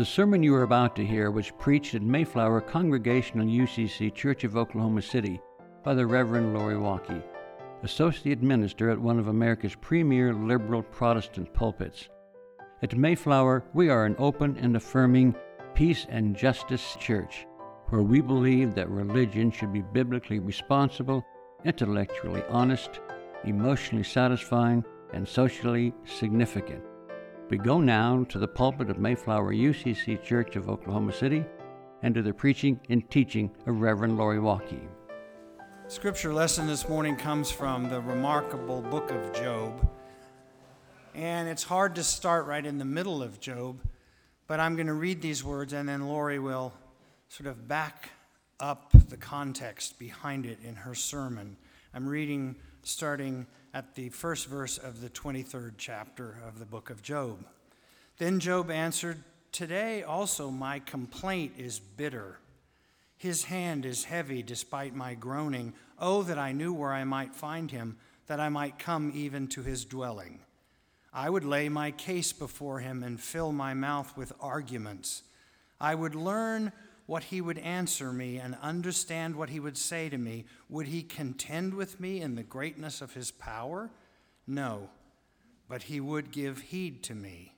The sermon you are about to hear was preached at Mayflower Congregational UCC Church of Oklahoma City by the Reverend Lori Walke, Associate Minister at one of America's premier liberal Protestant pulpits. At Mayflower, we are an open and affirming peace and justice church where we believe that religion should be biblically responsible, intellectually honest, emotionally satisfying, and socially significant. We go now to the pulpit of Mayflower UCC Church of Oklahoma City and to the preaching and teaching of Reverend Lori Walke. Scripture lesson this morning comes from the remarkable book of Job. And it's hard to start right in the middle of Job, but I'm going to read these words and then Lori will sort of back up the context behind it in her sermon. I'm reading starting at the first verse of the 23rd chapter of the book of Job. Then Job answered, Today also my complaint is bitter. His hand is heavy despite my groaning. Oh, that I knew where I might find him, that I might come even to his dwelling. I would lay my case before him and fill my mouth with arguments. I would learn what he would answer me and understand what he would say to me. Would he contend with me in the greatness of his power? No, but he would give heed to me.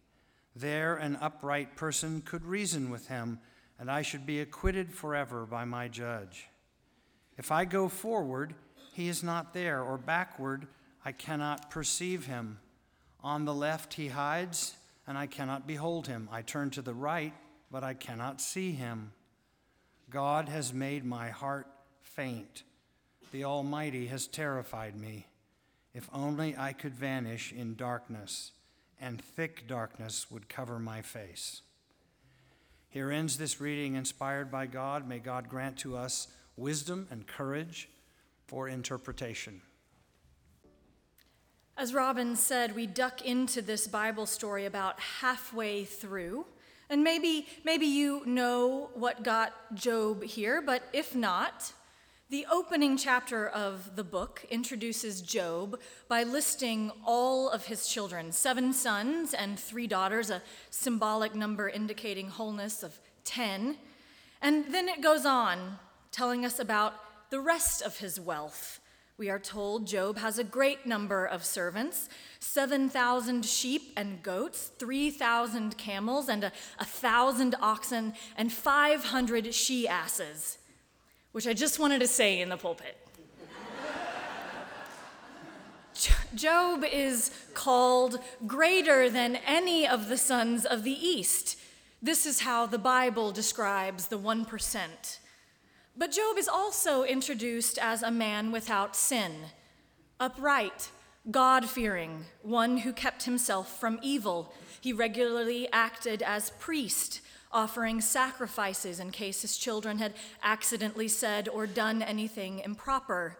There, an upright person could reason with him, and I should be acquitted forever by my judge. If I go forward, he is not there, or backward, I cannot perceive him. On the left, he hides, and I cannot behold him. I turn to the right, but I cannot see him. God has made my heart faint. The Almighty has terrified me. If only I could vanish in darkness, and thick darkness would cover my face. Here ends this reading inspired by God. May God grant to us wisdom and courage for interpretation. As Robin said, we duck into this Bible story about halfway through. And maybe, maybe you know what got Job here, but if not, the opening chapter of the book introduces Job by listing all of his children seven sons and three daughters, a symbolic number indicating wholeness of 10. And then it goes on, telling us about the rest of his wealth we are told Job has a great number of servants 7,000 sheep and goats, 3,000 camels, and a, 1,000 oxen, and 500 she asses, which I just wanted to say in the pulpit. Job is called greater than any of the sons of the East. This is how the Bible describes the 1%. But Job is also introduced as a man without sin, upright, God fearing, one who kept himself from evil. He regularly acted as priest, offering sacrifices in case his children had accidentally said or done anything improper.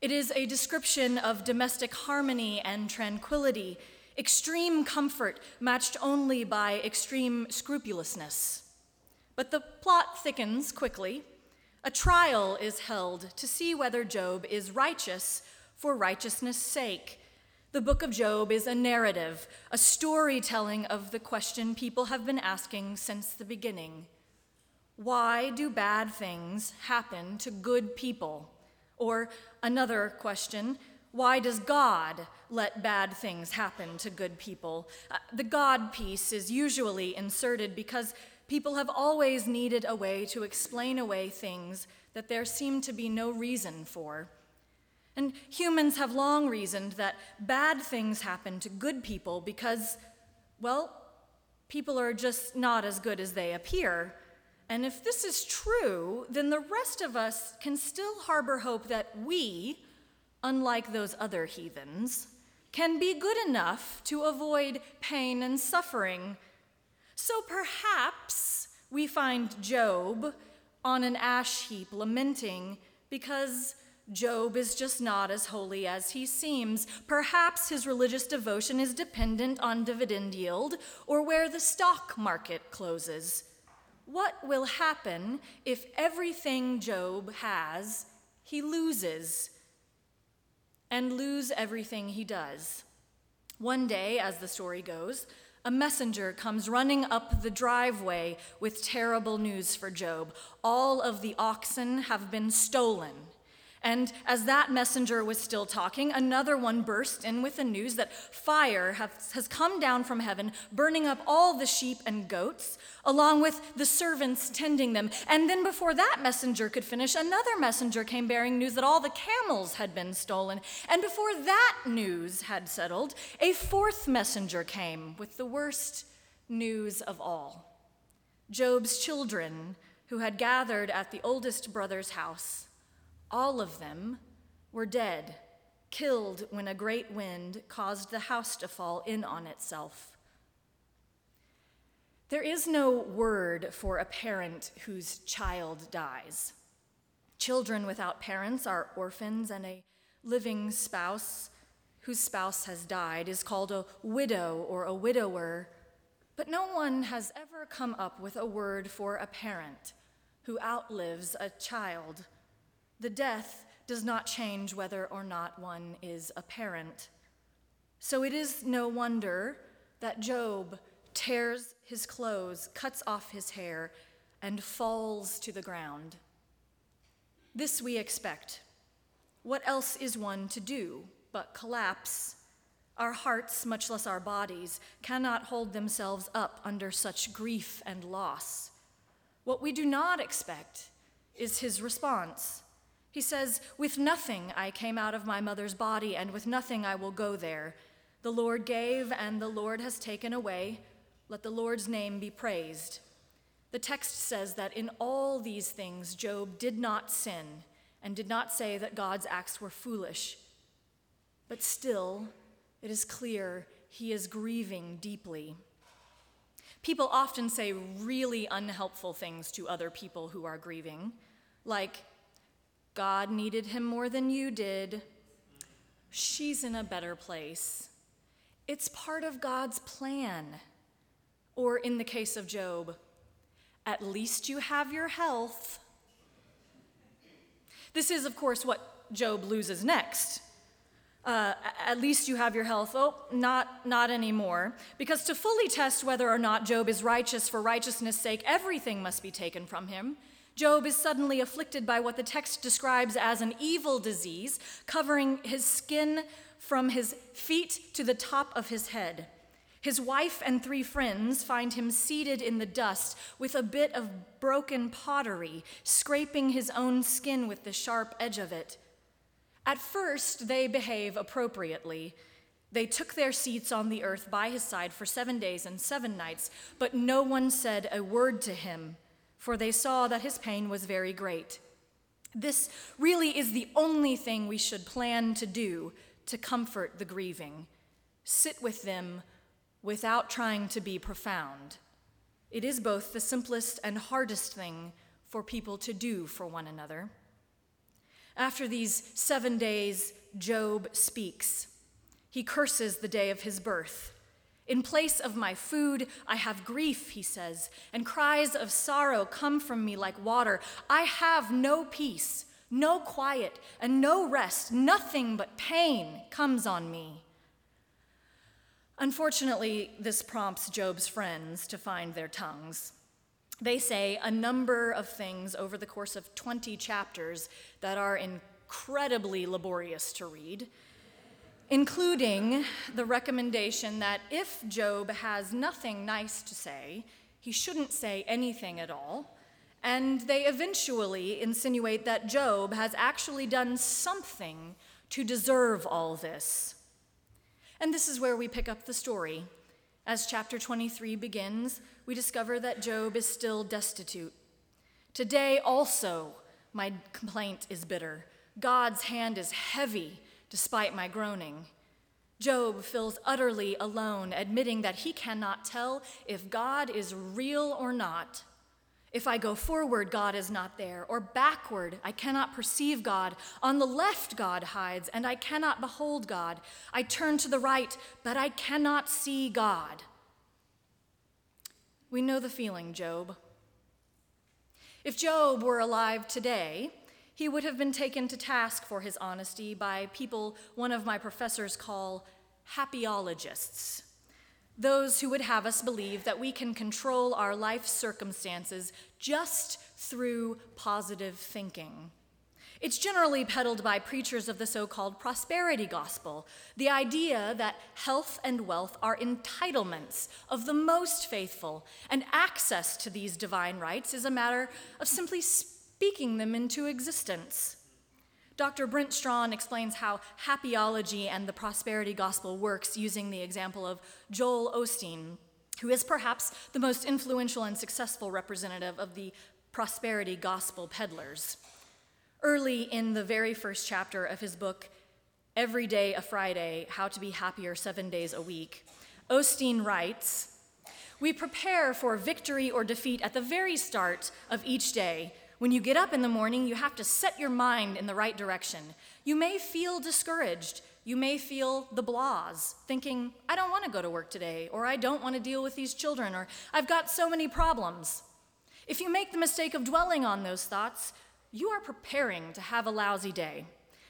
It is a description of domestic harmony and tranquility, extreme comfort matched only by extreme scrupulousness. But the plot thickens quickly. A trial is held to see whether Job is righteous for righteousness' sake. The book of Job is a narrative, a storytelling of the question people have been asking since the beginning Why do bad things happen to good people? Or another question why does God let bad things happen to good people? Uh, the God piece is usually inserted because people have always needed a way to explain away things that there seemed to be no reason for. And humans have long reasoned that bad things happen to good people because, well, people are just not as good as they appear. And if this is true, then the rest of us can still harbor hope that we, unlike those other heathens, can be good enough to avoid pain and suffering So perhaps we find Job on an ash heap lamenting because Job is just not as holy as he seems. Perhaps his religious devotion is dependent on dividend yield or where the stock market closes. What will happen if everything Job has he loses and lose everything he does? One day, as the story goes, a messenger comes running up the driveway with terrible news for Job. All of the oxen have been stolen. And as that messenger was still talking, another one burst in with the news that fire has come down from heaven, burning up all the sheep and goats, along with the servants tending them. And then, before that messenger could finish, another messenger came bearing news that all the camels had been stolen. And before that news had settled, a fourth messenger came with the worst news of all Job's children, who had gathered at the oldest brother's house all of them were dead, killed when a great wind caused the house to fall in on itself. There is no word for a parent whose child dies. Children without parents are orphans, and a living spouse whose spouse has died is called a widow or a widower. But no one has ever come up with a word for a parent who outlives a child. The death does not change whether or not one is a parent. So it is no wonder that Job tears his clothes, cuts off his hair, and falls to the ground. This we expect. What else is one to do but collapse? Our hearts, much less our bodies, cannot hold themselves up under such grief and loss. What we do not expect is his response. He says, With nothing I came out of my mother's body, and with nothing I will go there. The Lord gave, and the Lord has taken away. Let the Lord's name be praised. The text says that in all these things, Job did not sin and did not say that God's acts were foolish. But still, it is clear he is grieving deeply. People often say really unhelpful things to other people who are grieving, like, God needed him more than you did. She's in a better place. It's part of God's plan. Or in the case of Job, at least you have your health. This is, of course, what Job loses next. Uh, at least you have your health. Oh, not, not anymore. Because to fully test whether or not Job is righteous for righteousness' sake, everything must be taken from him. Job is suddenly afflicted by what the text describes as an evil disease, covering his skin from his feet to the top of his head. His wife and three friends find him seated in the dust with a bit of broken pottery, scraping his own skin with the sharp edge of it. At first, they behave appropriately. They took their seats on the earth by his side for seven days and seven nights, but no one said a word to him for they saw that his pain was very great. This really is the only thing we should plan to do to comfort the grieving. Sit with them without trying to be profound. It is both the simplest and hardest thing for people to do for one another. After these seven days, Job speaks. He curses the day of his birth. In place of my food, I have grief, he says, and cries of sorrow come from me like water. I have no peace, no quiet, and no rest. Nothing but pain comes on me. Unfortunately, this prompts Job's friends to find their tongues. They say a number of things over the course of 20 chapters that are incredibly laborious to read including the recommendation that if Job has nothing nice to say, he shouldn't say anything at all. And they eventually insinuate that Job has actually done something to deserve all this. And this is where we pick up the story. As chapter 23 begins, we discover that Job is still destitute. Today also, my complaint is bitter. God's hand is heavy despite my groaning. Job feels utterly alone, admitting that he cannot tell if God is real or not. If I go forward, God is not there, or backward, I cannot perceive God. On the left, God hides, and I cannot behold God. I turn to the right, but I cannot see God. We know the feeling, Job. If Job were alive today, he would have been taken to task for his honesty by people one of my professors call happyologists. Those who would have us believe that we can control our life circumstances just through positive thinking. It's generally peddled by preachers of the so called prosperity gospel, the idea that health and wealth are entitlements of the most faithful, and access to these divine rights is a matter of simply speaking them into existence. Dr. Brent Strawn explains how happyology and the prosperity gospel works using the example of Joel Osteen, who is perhaps the most influential and successful representative of the prosperity gospel peddlers. Early in the very first chapter of his book, Every Day a Friday How to Be Happier Seven Days a Week, Osteen writes We prepare for victory or defeat at the very start of each day. When you get up in the morning, you have to set your mind in the right direction. You may feel discouraged. You may feel the blahs, thinking, I don't want to go to work today, or I don't want to deal with these children, or I've got so many problems. If you make the mistake of dwelling on those thoughts, you are preparing to have a lousy day.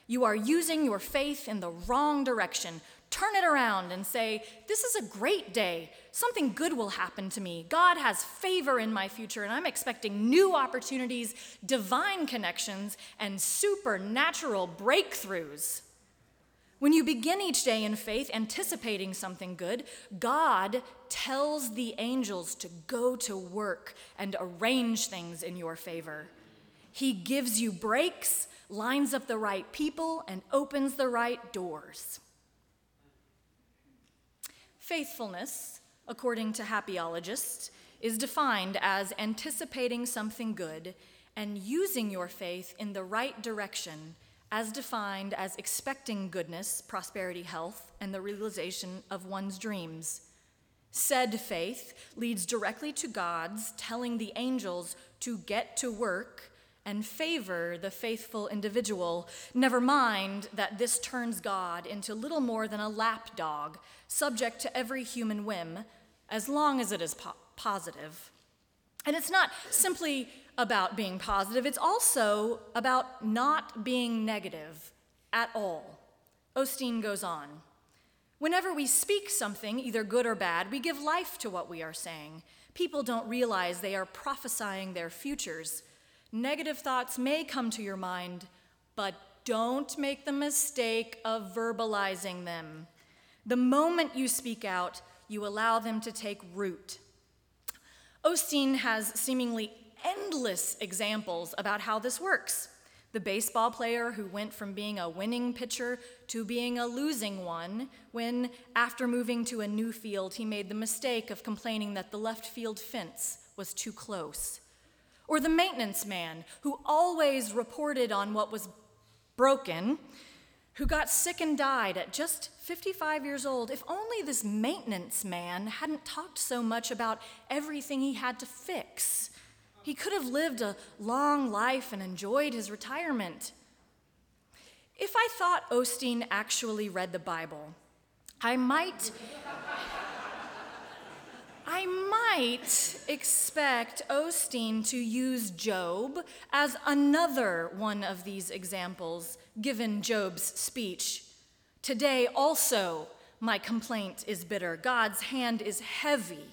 You are using your faith in the wrong direction. Turn it around and say, This is a great day. Something good will happen to me. God has favor in my future, and I'm expecting new opportunities, divine connections, and supernatural breakthroughs. When you begin each day in faith, anticipating something good, God tells the angels to go to work and arrange things in your favor. He gives you breaks, lines up the right people, and opens the right doors. Faithfulness, according to happyologists, is defined as anticipating something good and using your faith in the right direction, as defined as expecting goodness, prosperity, health, and the realization of one's dreams. Said faith leads directly to God's telling the angels to get to work and favor the faithful individual, never mind that this turns God into little more than a lapdog, subject to every human whim, as long as it is po- positive. And it's not simply about being positive, it's also about not being negative at all. Osteen goes on. Whenever we speak something, either good or bad, we give life to what we are saying. People don't realize they are prophesying their futures. Negative thoughts may come to your mind, but don't make the mistake of verbalizing them. The moment you speak out, you allow them to take root. Osteen has seemingly endless examples about how this works. The baseball player who went from being a winning pitcher to being a losing one when, after moving to a new field, he made the mistake of complaining that the left field fence was too close. Or the maintenance man who always reported on what was broken, who got sick and died at just 55 years old. If only this maintenance man hadn't talked so much about everything he had to fix. He could have lived a long life and enjoyed his retirement. If I thought Osteen actually read the Bible, I might I might expect Osteen to use Job as another one of these examples given Job's speech. Today also my complaint is bitter. God's hand is heavy.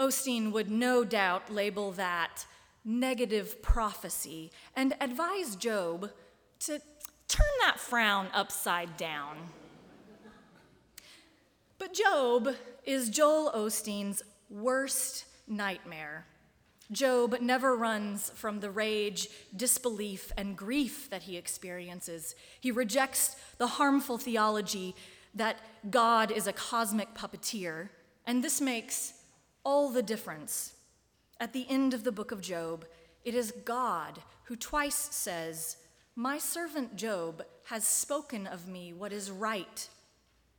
Osteen would no doubt label that negative prophecy and advise Job to turn that frown upside down. But Job is Joel Osteen's worst nightmare. Job never runs from the rage, disbelief, and grief that he experiences. He rejects the harmful theology that God is a cosmic puppeteer, and this makes all the difference. At the end of the book of Job, it is God who twice says, My servant Job has spoken of me what is right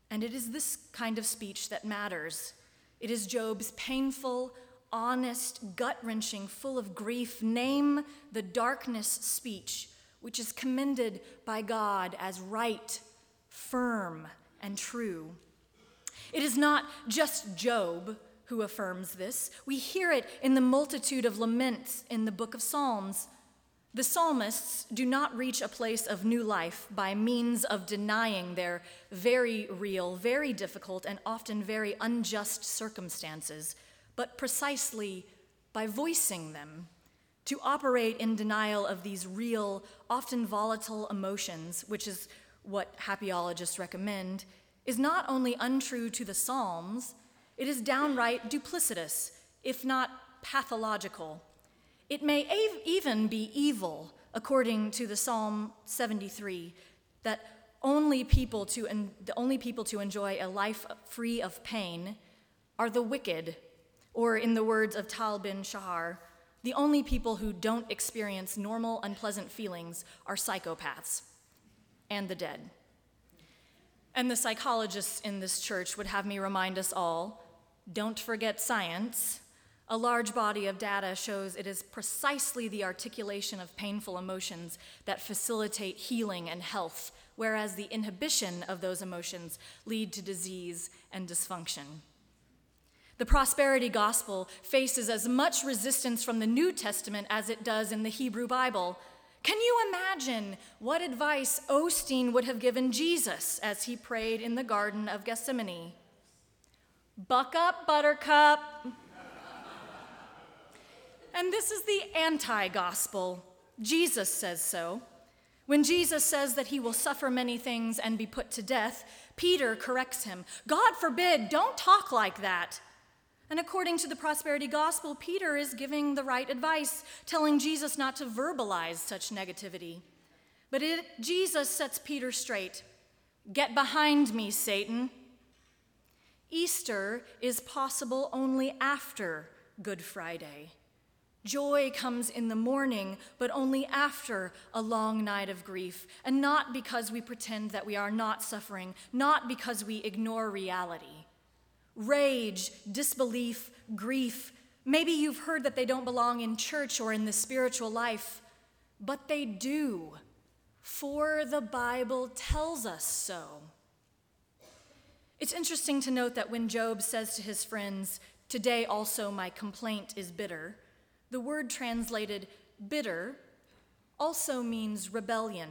And it is this kind of speech that matters. It is Job's painful, honest, gut wrenching, full of grief, name the darkness speech, which is commended by God as right, firm, and true. It is not just Job who affirms this. We hear it in the multitude of laments in the book of Psalms. The psalmists do not reach a place of new life by means of denying their very real, very difficult, and often very unjust circumstances, but precisely by voicing them. To operate in denial of these real, often volatile emotions, which is what happyologists recommend, is not only untrue to the Psalms, it is downright duplicitous, if not pathological. It may even be evil, according to the Psalm 73, that only people to en- the only people to enjoy a life free of pain are the wicked, or in the words of Tal Ben-Shahar, the only people who don't experience normal unpleasant feelings are psychopaths and the dead. And the psychologists in this church would have me remind us all don't forget science. A large body of data shows it is precisely the articulation of painful emotions that facilitate healing and health, whereas the inhibition of those emotions lead to disease and dysfunction. The prosperity gospel faces as much resistance from the New Testament as it does in the Hebrew Bible. Can you imagine what advice Osteen would have given Jesus as he prayed in the Garden of Gethsemane? Buck up, buttercup. And this is the anti gospel. Jesus says so. When Jesus says that he will suffer many things and be put to death, Peter corrects him God forbid, don't talk like that. And according to the prosperity gospel, Peter is giving the right advice, telling Jesus not to verbalize such negativity. But it, Jesus sets Peter straight Get behind me, Satan. Easter is possible only after Good Friday. Joy comes in the morning, but only after a long night of grief, and not because we pretend that we are not suffering, not because we ignore reality. Rage, disbelief, grief, maybe you've heard that they don't belong in church or in the spiritual life, but they do, for the Bible tells us so. It's interesting to note that when Job says to his friends, Today also my complaint is bitter, the word translated bitter also means rebellion.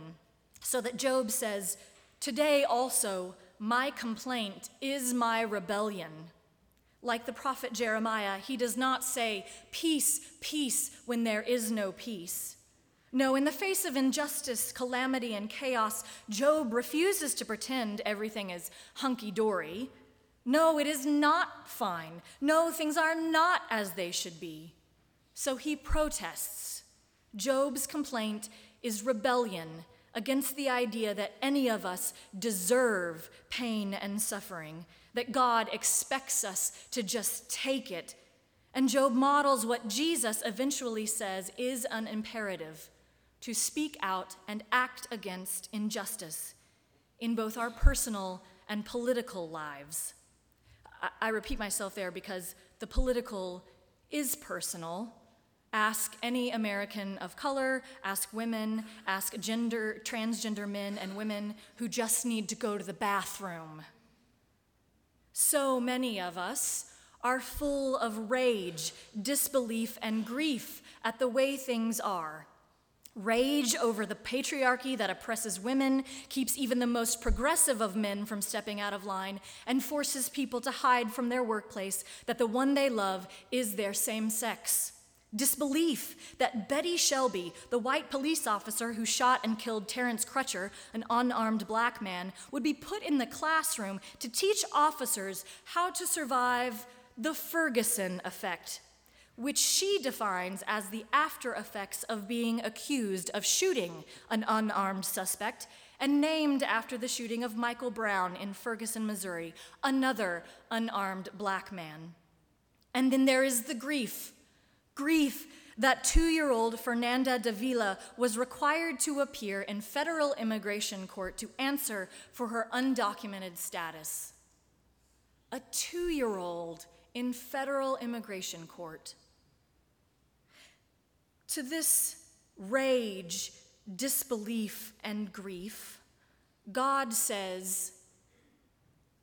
So that Job says, Today also my complaint is my rebellion. Like the prophet Jeremiah, he does not say, Peace, peace, when there is no peace. No, in the face of injustice, calamity, and chaos, Job refuses to pretend everything is hunky dory. No, it is not fine. No, things are not as they should be. So he protests. Job's complaint is rebellion against the idea that any of us deserve pain and suffering, that God expects us to just take it. And Job models what Jesus eventually says is an imperative to speak out and act against injustice in both our personal and political lives. I, I repeat myself there because the political is personal. Ask any American of color, ask women, ask gender, transgender men and women who just need to go to the bathroom. So many of us are full of rage, disbelief, and grief at the way things are. Rage over the patriarchy that oppresses women, keeps even the most progressive of men from stepping out of line, and forces people to hide from their workplace that the one they love is their same sex. Disbelief that Betty Shelby, the white police officer who shot and killed Terrence Crutcher, an unarmed black man, would be put in the classroom to teach officers how to survive the Ferguson effect which she defines as the after effects of being accused of shooting an unarmed suspect and named after the shooting of Michael Brown in Ferguson, Missouri, another unarmed black man. And then there is the grief grief that two year old Fernanda Davila was required to appear in federal immigration court to answer for her undocumented status. A two year old in federal immigration court. To this rage, disbelief, and grief, God says,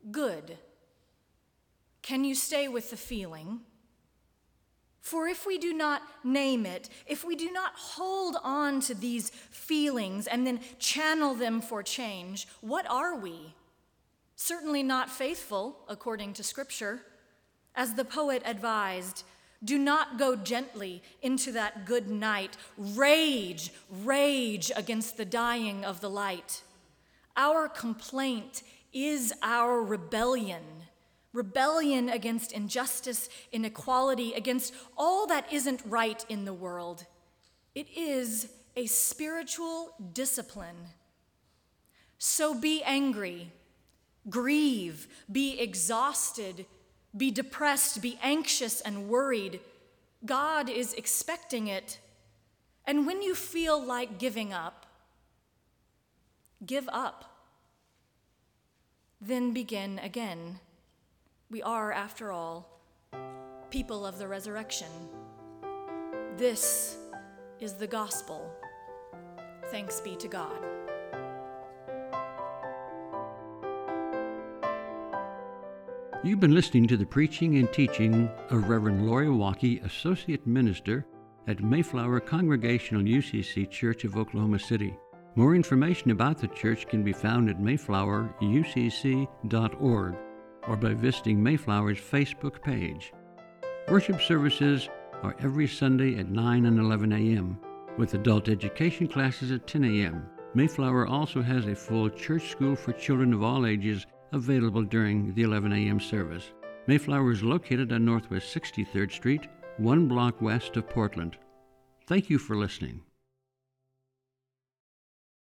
Good. Can you stay with the feeling? For if we do not name it, if we do not hold on to these feelings and then channel them for change, what are we? Certainly not faithful, according to Scripture. As the poet advised, do not go gently into that good night. Rage, rage against the dying of the light. Our complaint is our rebellion rebellion against injustice, inequality, against all that isn't right in the world. It is a spiritual discipline. So be angry, grieve, be exhausted, be depressed, be anxious and worried. God is expecting it. And when you feel like giving up, give up. Then begin again. We are, after all, people of the resurrection. This is the gospel. Thanks be to God. You've been listening to the preaching and teaching of Reverend Lori Walke, Associate Minister at Mayflower Congregational UCC Church of Oklahoma City. More information about the church can be found at mayflowerucc.org or by visiting Mayflower's Facebook page. Worship services are every Sunday at 9 and 11 a.m., with adult education classes at 10 a.m. Mayflower also has a full church school for children of all ages available during the 11 a.m. service. Mayflower is located on Northwest 63rd Street, one block west of Portland. Thank you for listening.